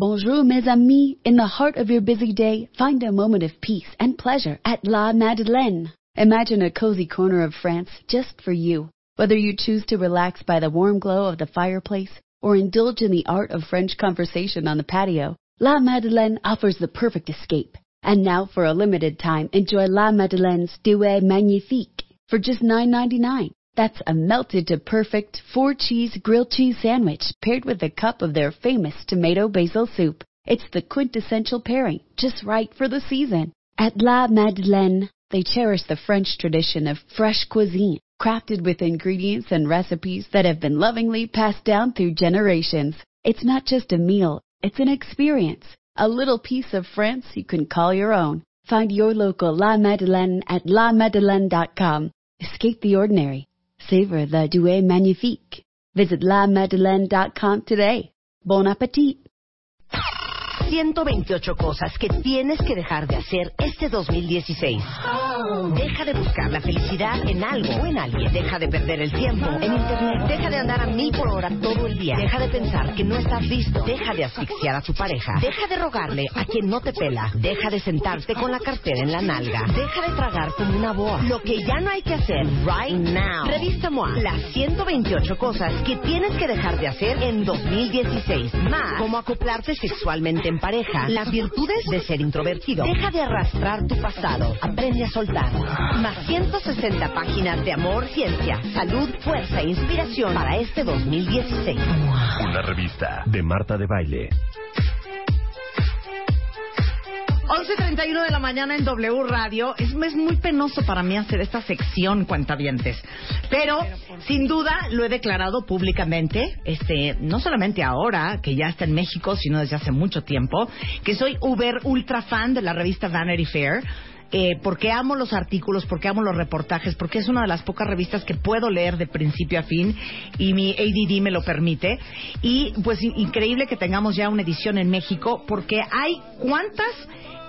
Bonjour, mes amis. In the heart of your busy day, find a moment of peace and pleasure at La Madeleine. Imagine a cozy corner of France just for you. Whether you choose to relax by the warm glow of the fireplace or indulge in the art of French conversation on the patio, La Madeleine offers the perfect escape. And now, for a limited time, enjoy La Madeleine's Duet Magnifique for just $9.99. That's a melted to perfect four cheese grilled cheese sandwich paired with a cup of their famous tomato basil soup. It's the quintessential pairing, just right for the season. At La Madeleine, they cherish the French tradition of fresh cuisine, crafted with ingredients and recipes that have been lovingly passed down through generations. It's not just a meal, it's an experience, a little piece of France you can call your own. Find your local La Madeleine at lamadeleine.com. Escape the ordinary. Savor the Duet Magnifique. Visit lamadeleine.com today. Bon appetit! 128 cosas que tienes que dejar de hacer este 2016. Deja de buscar la felicidad en algo o en alguien. Deja de perder el tiempo en internet. Deja de andar a mil por hora todo el día. Deja de pensar que no estás listo. Deja de asfixiar a tu pareja. Deja de rogarle a quien no te pela. Deja de sentarte con la cartera en la nalga. Deja de tragar como una boa. Lo que ya no hay que hacer right now. Revista MOA. Las 128 cosas que tienes que dejar de hacer en 2016. Más cómo acoplarte sexualmente en pareja. Las virtudes de ser introvertido. Deja de arrastrar tu pasado. Aprende a soltar. Más 160 páginas de amor, ciencia, salud, fuerza e inspiración para este 2016. Una revista de Marta de Baile. 11.31 de la mañana en W Radio. Es, es muy penoso para mí hacer esta sección, cuentavientes. Pero, sin duda, lo he declarado públicamente, este, no solamente ahora, que ya está en México, sino desde hace mucho tiempo, que soy uber ultra fan de la revista Vanity Fair. Eh, porque amo los artículos, porque amo los reportajes, porque es una de las pocas revistas que puedo leer de principio a fin y mi ADD me lo permite. Y pues in- increíble que tengamos ya una edición en México, porque hay cuántas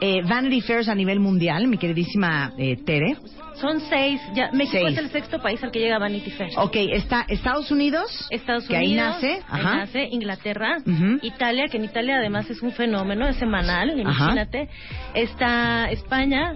eh, Vanity Fairs a nivel mundial, mi queridísima eh, Tere. Son seis. Ya, México Seis. es el sexto país al que llega Vanity Fair. Ok, está Estados Unidos, Estados que ahí nace, ahí ajá. nace, Inglaterra. Italia, que en Italia además es un fenómeno, es semanal, imagínate. Está España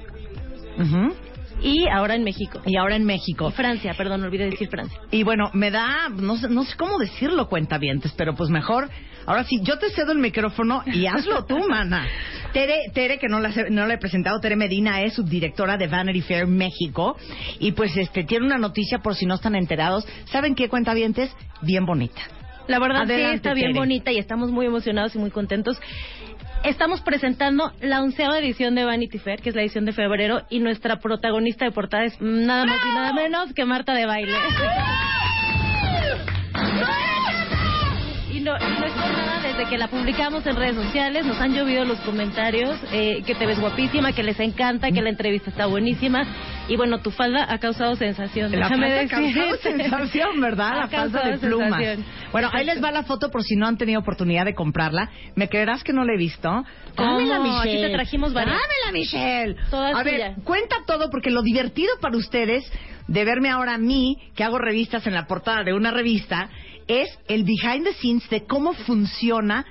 Ujú. y ahora en México. y ahora en México. Y Francia, perdón, olvidé decir Francia. Y bueno, me da, no sé, no sé cómo decirlo, cuentavientes, pero pues mejor. Ahora sí, yo te cedo el micrófono y hazlo tú, mana. Tere, Tere que no la, no la he presentado, Tere Medina es subdirectora de Vanity Fair México. Y pues este tiene una noticia por si no están enterados. ¿Saben qué, cuentavientes? Bien bonita. La verdad Adelante, sí está bien Tere. bonita y estamos muy emocionados y muy contentos. Estamos presentando la onceava edición de Vanity Fair, que es la edición de febrero, y nuestra protagonista de portada es nada más y nada menos que Marta de Baile. Y no, y no es por nada, desde que la publicamos en redes sociales, nos han llovido los comentarios, eh, que te ves guapísima, que les encanta, que la entrevista está buenísima. Y bueno, tu falda ha causado sensación. La déjame falda ha decirte. causado sensación, ¿verdad? Ha La falda de plumas. sensación. Bueno, ahí les va la foto por si no han tenido oportunidad de comprarla. ¿Me creerás que no la he visto? Dámela, Aquí Michelle. te trajimos varias. Dámela, Michelle. A ver, tuya. cuenta todo porque lo divertido para ustedes de verme ahora a mí, que hago revistas en la portada de una revista, es el behind the scenes de cómo funciona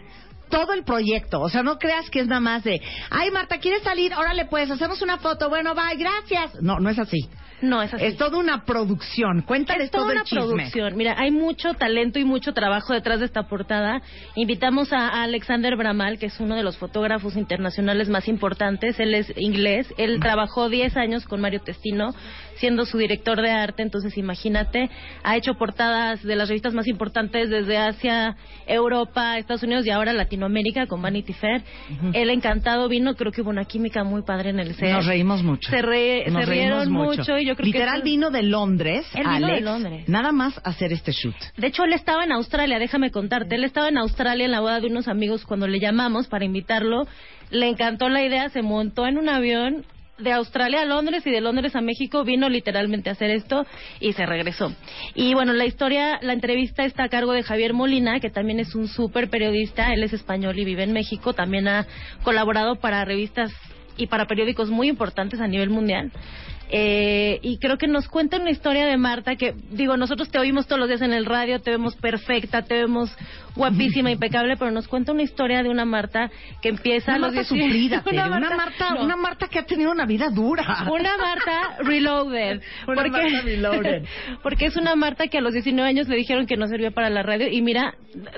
todo el proyecto. O sea, no creas que es nada más de, ay, Marta, ¿quieres salir? Órale, pues, hacemos una foto. Bueno, bye, gracias. No, no es así. No, es así. Es toda una producción. Cuéntales Es toda todo el una chisme. producción. Mira, hay mucho talento y mucho trabajo detrás de esta portada. Invitamos a a Alexander Bramal, que es uno de los fotógrafos internacionales más importantes. Él es inglés. Él trabajó 10 años con Mario Testino, siendo su director de arte. Entonces, imagínate, ha hecho portadas de las revistas más importantes desde Asia, Europa, Estados Unidos y ahora Latinoamérica con Vanity Fair. Él encantado vino. Creo que hubo una química muy padre en el set. Nos reímos mucho. Se, re- Nos se reímos rieron mucho. y yo creo Literal que vino de Londres, Él vino de Alex, Londres. nada más hacer este shoot. De hecho, él estaba en Australia, déjame contarte. Él estaba en Australia en la boda de unos amigos cuando le llamamos para invitarlo. Le encantó la idea, se montó en un avión de Australia a Londres y de Londres a México, vino literalmente a hacer esto y se regresó. Y bueno, la historia, la entrevista está a cargo de Javier Molina, que también es un súper periodista, él es español y vive en México, también ha colaborado para revistas y para periódicos muy importantes a nivel mundial. Eh, y creo que nos cuenta una historia de Marta que, digo, nosotros te oímos todos los días en el radio, te vemos perfecta, te vemos guapísima, impecable, pero nos cuenta una historia de una Marta que empieza Una a los Marta 18 sufrida, Tere, una una Marta, Marta, no. una Marta que ha tenido una vida dura. Una Marta reloaded. Una porque, Marta reloaded. porque es una Marta que a los 19 años le dijeron que no servía para la radio y mira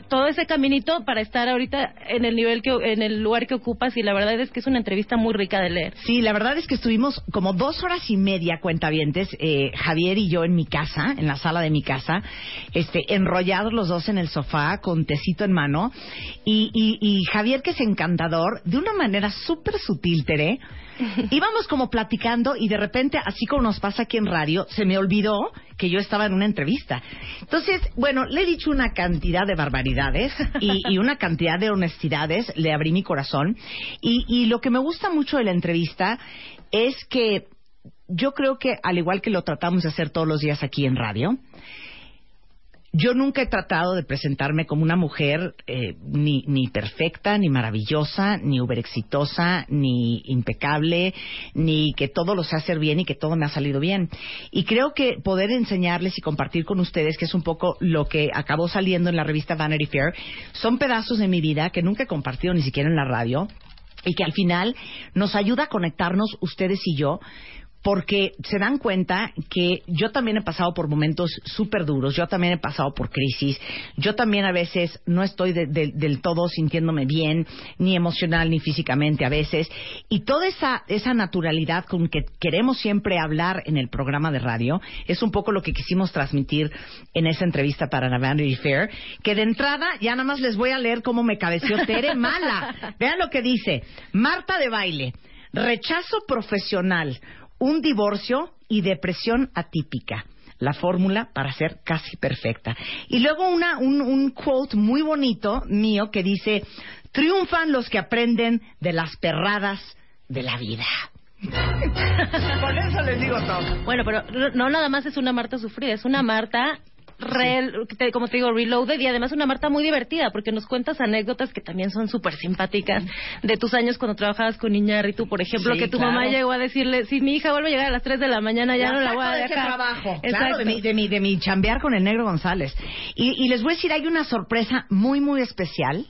todo ese caminito para estar ahorita en el nivel que en el lugar que ocupas y la verdad es que es una entrevista muy rica de leer. Sí, la verdad es que estuvimos como dos horas y media, cuentavientes, eh, Javier y yo en mi casa, en la sala de mi casa, este, enrollados los dos en el sofá con tecito en mano, y, y, y Javier, que es encantador, de una manera súper sutil, Tere, íbamos como platicando y de repente, así como nos pasa aquí en radio, se me olvidó que yo estaba en una entrevista. Entonces, bueno, le he dicho una cantidad de barbaridades y, y una cantidad de honestidades, le abrí mi corazón. Y, y lo que me gusta mucho de la entrevista es que yo creo que, al igual que lo tratamos de hacer todos los días aquí en radio, yo nunca he tratado de presentarme como una mujer eh, ni, ni perfecta, ni maravillosa, ni uber exitosa, ni impecable, ni que todo lo sé hacer bien y que todo me ha salido bien. Y creo que poder enseñarles y compartir con ustedes, que es un poco lo que acabó saliendo en la revista Vanity Fair, son pedazos de mi vida que nunca he compartido ni siquiera en la radio y que al final nos ayuda a conectarnos ustedes y yo porque se dan cuenta que yo también he pasado por momentos súper duros, yo también he pasado por crisis, yo también a veces no estoy de- de- del todo sintiéndome bien, ni emocional ni físicamente a veces, y toda esa, esa naturalidad con que queremos siempre hablar en el programa de radio es un poco lo que quisimos transmitir en esa entrevista para la Vanity Fair, que de entrada ya nada más les voy a leer cómo me cabeció Tere Mala. Vean lo que dice, Marta de baile, rechazo profesional, un divorcio y depresión atípica. La fórmula para ser casi perfecta. Y luego una, un, un quote muy bonito mío que dice, triunfan los que aprenden de las perradas de la vida. Con eso les digo todo. Bueno, pero no- no nada más es una Marta sufrida, es una Marta re- te- como te digo, reloaded y además una Marta muy divertida porque nos cuentas anécdotas que también son súper simpáticas de tus años cuando trabajabas con Iñárritu, por ejemplo, Sí, que tu claro. mamá llegó a decirle, si mi hija vuelve a llegar a las 3 de la mañana ya no la voy a de dejar. ese trabajo. Claro, de mi, de, mi, de mi chambear con el negro González. Y, y les voy a decir, hay una sorpresa muy, muy especial,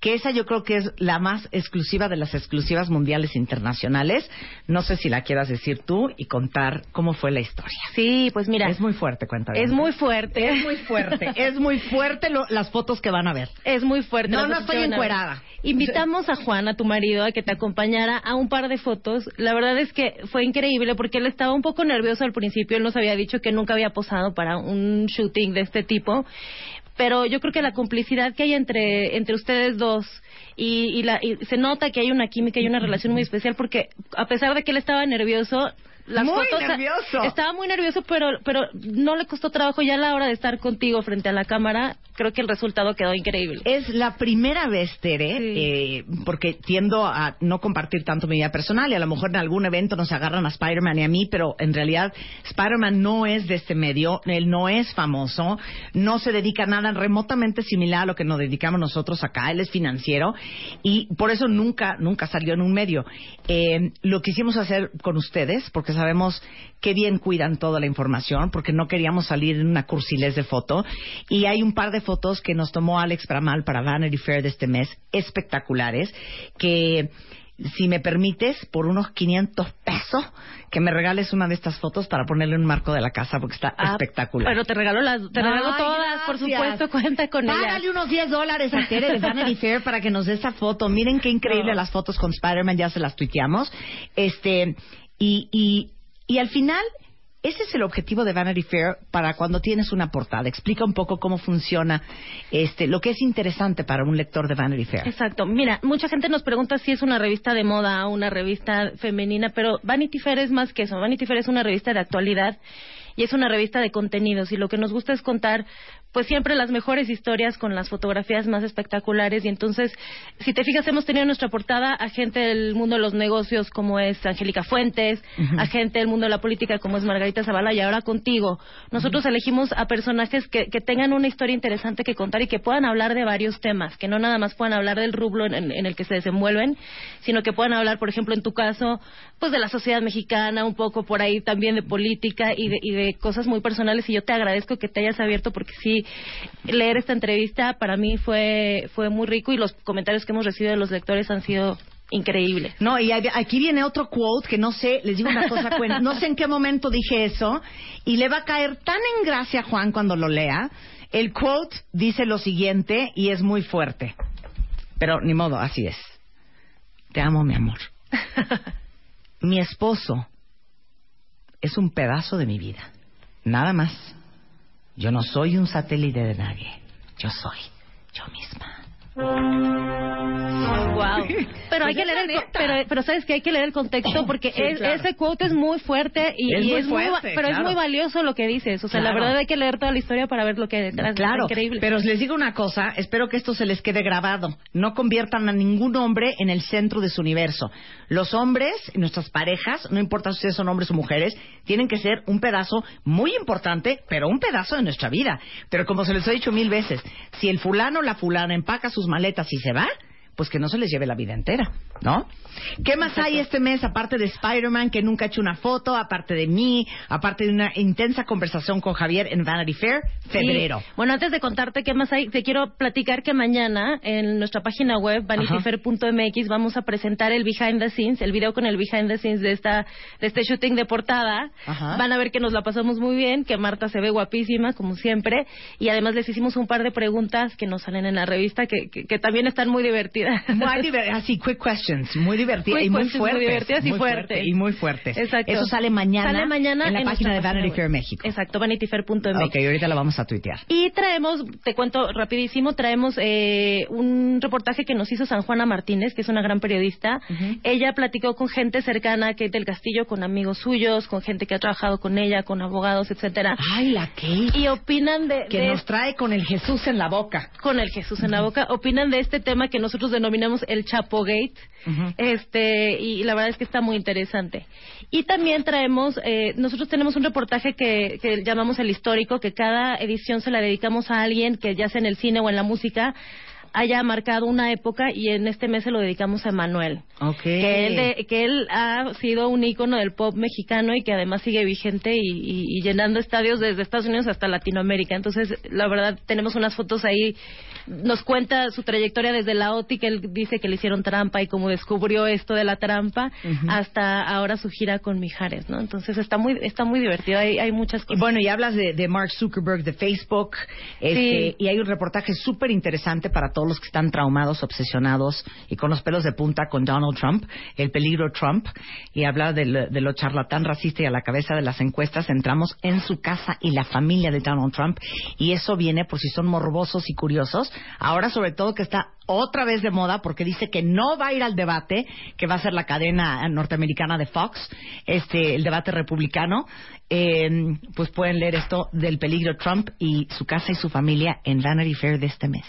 que esa yo creo que es la más exclusiva de las exclusivas mundiales internacionales. No sé si la quieras decir tú y contar cómo fue la historia. Sí, pues mira, Es muy fuerte, cuenta. es muy fuerte. Es muy fuerte, es muy fuerte lo- las fotos que van a ver. Es muy fuerte. No, no estoy encuerada. Invitamos a Juan, a tu marido, a que te acompañara a un par de fotos. La verdad es que fue increíble porque él estaba un poco nervioso al principio. Él nos había dicho que nunca había posado para un shooting de este tipo. Pero yo creo que la complicidad que hay entre, entre ustedes dos y, y la, y se nota que hay una química y una relación muy especial porque a pesar de que él estaba nervioso, las Muy fotos nervioso. estaba muy nervioso pero pero no le costó trabajo ya a la hora de estar contigo frente a la cámara creo que el resultado quedó increíble Es la primera vez, Tere, Sí. eh, porque tiendo a no compartir tanto mi vida personal y a lo mejor en algún evento nos agarran a Spider-Man y a mí, pero en realidad Spider-Man no es de este medio, él no es famoso, no se dedica a nada remotamente similar a lo que nos dedicamos nosotros acá, él es financiero y por eso nunca, nunca salió en un medio. Eh, lo quisimos hacer con ustedes porque sabemos qué bien cuidan toda la información, porque no queríamos salir en una cursilez de foto. Y hay un par de fotos que nos tomó Alex Bramal para Vanity Fair de este mes, espectaculares, que si me permites, por unos 500 pesos, que me regales una de estas fotos para ponerle en un marco de la casa, porque está Ah, espectacular. pero te regalo las te regalo Ay, todas por supuesto cuenta con ellas Págale unos 10 dólares a Tere de Vanity Fair para que nos dé esa foto. Miren qué increíble No. las fotos con Spider-Man, ya se las tuiteamos. Este, y, y, y al final, ese es el objetivo de Vanity Fair para cuando tienes una portada. Explica un poco cómo funciona este, lo que es interesante para un lector de Vanity Fair. Exacto. Mira, mucha gente nos pregunta si es una revista de moda o una revista femenina, pero Vanity Fair es más que eso. Vanity Fair es una revista de actualidad y es una revista de contenidos y lo que nos gusta es contar pues siempre las mejores historias con las fotografías más espectaculares. Y entonces si te fijas hemos tenido en nuestra portada a gente del mundo de los negocios como es Angélica Fuentes, a gente del mundo de la política como es Margarita Zavala. Y ahora contigo. Nosotros elegimos a personajes que, que, tengan una historia interesante que contar y que puedan hablar de varios temas, que no nada más puedan hablar del rublo en, en el que se desenvuelven, sino que puedan hablar, por ejemplo, en tu caso, pues de la sociedad mexicana, un poco por ahí también de política y de, y de cosas muy personales y yo te agradezco que te hayas abierto porque sí leer esta entrevista para mí fue, fue muy rico y los comentarios que hemos recibido de los lectores han sido increíbles. No, y aquí viene otro quote que no sé, les digo una cosa, no sé en qué momento dije eso, y le va a caer tan en gracia a Juan cuando lo lea. El quote dice lo siguiente y es muy fuerte. Pero ni modo, así es. Te amo, mi amor. mi esposo es un pedazo de mi vida. Nada más. Yo no soy un satélite de nadie. Yo soy yo misma. Wow. Pero hay que leer el, pero, pero sabes que hay que leer el contexto porque ese quote es muy fuerte y es, muy, pero es muy valioso lo que dices. O sea, la verdad hay que leer toda la historia para ver lo que detrás claro, es increíble. Pero les digo una cosa, espero que esto se les quede grabado. No conviertan a ningún hombre en el centro de su universo. Los hombres, nuestras parejas, no importa si son hombres o mujeres, tienen que ser un pedazo muy importante, pero un pedazo de nuestra vida. Pero como se les he dicho mil veces, si el fulano o la fulana empaca sus maletas y se va, pues que no se les lleve la vida entera, ¿no? ¿Qué más hay este mes aparte de Spider-Man que nunca ha hecho una foto, aparte de mí, aparte de una intensa conversación con Javier en Vanity Fair, febrero? Bueno, antes de contarte qué más hay, te quiero platicar que mañana en nuestra página web vanityfair.mx vamos a presentar el behind the scenes, el video con el behind the scenes de esta de este shooting de portada. Van a ver que nos la pasamos muy bien, que Marta se ve guapísima como siempre y además les hicimos un par de preguntas que nos salen en la revista que, que también están muy divertidas muy divertidas, así, quick questions, muy divertidas y muy fuertes. Muy divertidas y fuertes. y muy fuertes. Exacto. Eso sale mañana, sale mañana en la página de Vanity Fair México. Exacto, vanityfair.mx. Ok, ahorita la vamos a tuitear. Y traemos, te cuento rapidísimo, traemos eh, un reportaje que nos hizo San Juana Martínez, que es una gran periodista. Ella platicó con gente cercana a Kate del Castillo, con amigos suyos, con gente que ha trabajado con ella, con abogados, etcétera. Ay, la Kate. Y opinan de... Que nos trae con el Jesús en la boca. Con el Jesús en la boca. Opinan de este tema que nosotros denominamos el Chapo Gate, este, y la verdad es que está muy interesante. Y también traemos, eh, nosotros tenemos un reportaje que, que llamamos el histórico, que cada edición se la dedicamos a alguien que ya sea en el cine o en la música haya marcado una época y en este mes se lo dedicamos a Manuel. Que él, que él ha sido un ícono del pop mexicano y que además sigue vigente y, llenando estadios desde Estados Unidos hasta Latinoamérica. Entonces, la verdad, tenemos unas fotos ahí. Nos cuenta su trayectoria desde la OTI, que él dice que le hicieron trampa y cómo descubrió esto de la trampa, hasta ahora su gira con Mijares, ¿no? Entonces, está muy, está muy divertido. Hay, hay muchas cosas. bueno, y hablas de, Mark Zuckerberg de Facebook. Este, y hay un reportaje súper interesante para todos los que están traumados, obsesionados y con los pelos de punta con Donald Trump, el peligro Trump, y hablar de lo, charlatán racista y a la cabeza de las encuestas, entramos en su casa y la familia de Donald Trump, y eso viene por si son morbosos y curiosos, ahora sobre todo que está otra vez de moda porque dice que no va a ir al debate que va a ser la cadena norteamericana de Fox, este, el debate republicano, eh, pues pueden leer esto del peligro Trump y su casa y su familia en Vanity Fair de este mes.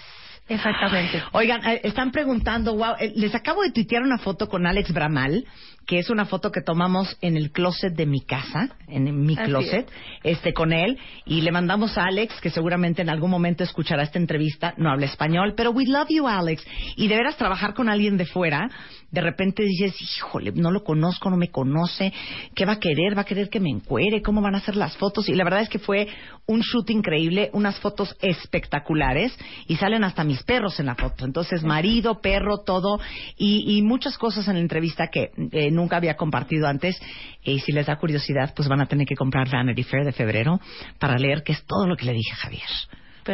Exactamente. Oigan, eh, están preguntando, wow, eh, les acabo de tuitear una foto con Alex Bramal, que es una foto que tomamos en el closet de mi casa, en mi closet, este con él, y le mandamos a Alex, que seguramente en algún momento escuchará esta entrevista, no habla español, pero we love you, Alex. Y de veras trabajar con alguien de fuera, de repente dices, híjole, no lo conozco, no me conoce, ¿qué va a querer? ¿Va a querer que me encuere? ¿Cómo van a ser las fotos? Y la verdad es que fue un shoot increíble, unas fotos espectaculares, y salen hasta mis perros en la foto. Entonces, marido, perro, todo, y, muchas cosas en la entrevista que eh, nunca había compartido antes. Y si les da curiosidad, pues van a tener que comprar Vanity Fair de febrero para leer qué es todo lo que le dije a Javier.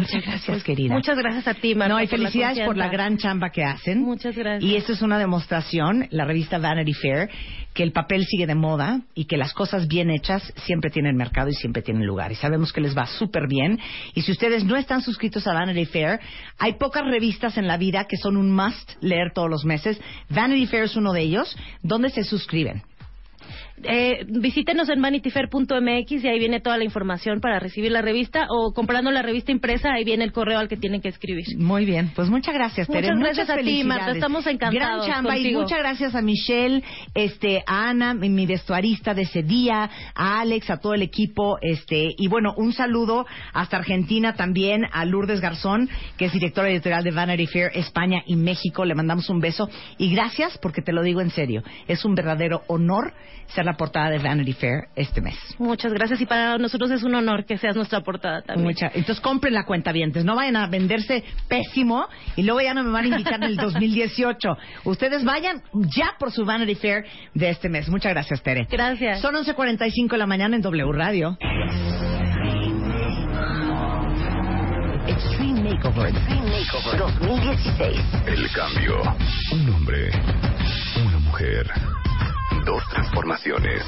Muchas gracias, querida. Muchas gracias a ti, Marta. No, y felicidades por la, gran chamba que hacen. Muchas gracias. Y esto es una demostración, la revista Vanity Fair, que el papel sigue de moda y que las cosas bien hechas siempre tienen mercado y siempre tienen lugar. Y sabemos que les va súper bien. Y si ustedes no están suscritos a Vanity Fair, hay pocas revistas en la vida que son un must leer todos los meses. Vanity Fair es uno de ellos. ¿Dónde se suscriben? Eh, visítenos en vanityfair.mx y ahí viene toda la información para recibir la revista o comprando la revista impresa, ahí viene el correo al que tienen que escribir. Muy bien, pues muchas gracias, Tere. Muchas gracias a ti, Marta. Estamos encantados Gran chamba y muchas gracias a Michelle, este, a Ana, mi, mi vestuarista de ese día, a Alex, a todo el equipo, este, y bueno, un saludo hasta Argentina también a Lourdes Garzón, que es directora editorial de Vanity Fair España y México. Le mandamos un beso y gracias porque te lo digo en serio, es un verdadero honor ser la portada de Vanity Fair este mes. Muchas gracias y para nosotros es un honor que seas nuestra portada también. Mucha- Entonces compren la cuenta no vayan a venderse pésimo y luego ya no me van a invitar en el 2018. Ustedes vayan ya por su Vanity Fair de este mes. Muchas gracias, Tere. Gracias. Son 11.45 de la mañana en W Radio. Extreme Makeover, Extreme Makeover 2016. El cambio. Un hombre. Una mujer. Dos transformaciones.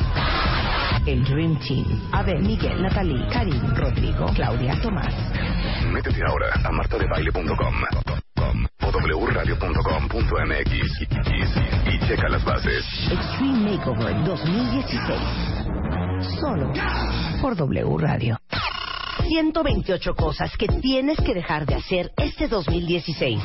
El Dream Team. Abel, Miguel, Natalie, Karim, Rodrigo, Claudia, Tomás. Métete ahora a martadebaile.com com, o wradio.com.mx y, y- y checa las bases. Extreme Makeover 2016. Solo por W Radio. 128 cosas que tienes que dejar de hacer este 2016.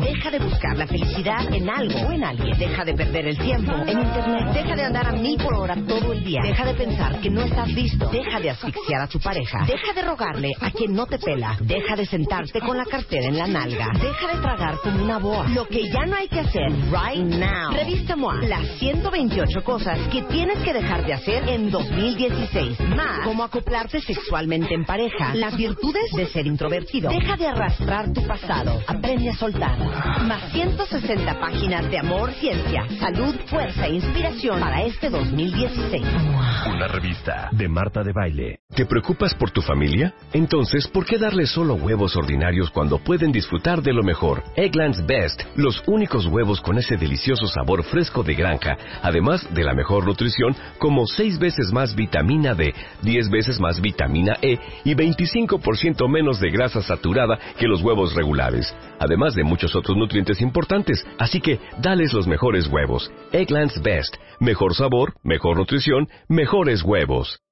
Deja de buscar la felicidad en algo o en alguien. Deja de perder el tiempo en internet. Deja de andar a mil por hora todo el día. Deja de pensar que no estás listo. Deja de asfixiar a tu pareja. Deja de rogarle a quien no te pela. Deja de sentarte con la cartera en la nalga. Deja de tragar como una boa. Lo que ya no hay que hacer right now. Revista MOA. Las 128 cosas que tienes que dejar de hacer en 2016. Más. Cómo acoplarte sexualmente en pareja. Las virtudes de ser introvertido. Deja de arrastrar tu pasado. Aprende a soltar. Más 160 páginas de amor, ciencia, salud, fuerza e inspiración para este 2016. Una revista de Marta de Baile. ¿Te preocupas por tu familia? Entonces, ¿por qué darles solo huevos ordinarios cuando pueden disfrutar de lo mejor? Eggland's Best, los únicos huevos con ese delicioso sabor fresco de granja, además de la mejor nutrición, como 6 veces más vitamina D, 10 veces más vitamina E y 25% menos de grasa saturada que los huevos regulares, además de muchos otros nutrientes importantes. Así que, dales los mejores huevos. Eggland's Best, mejor sabor, mejor nutrición, mejores huevos.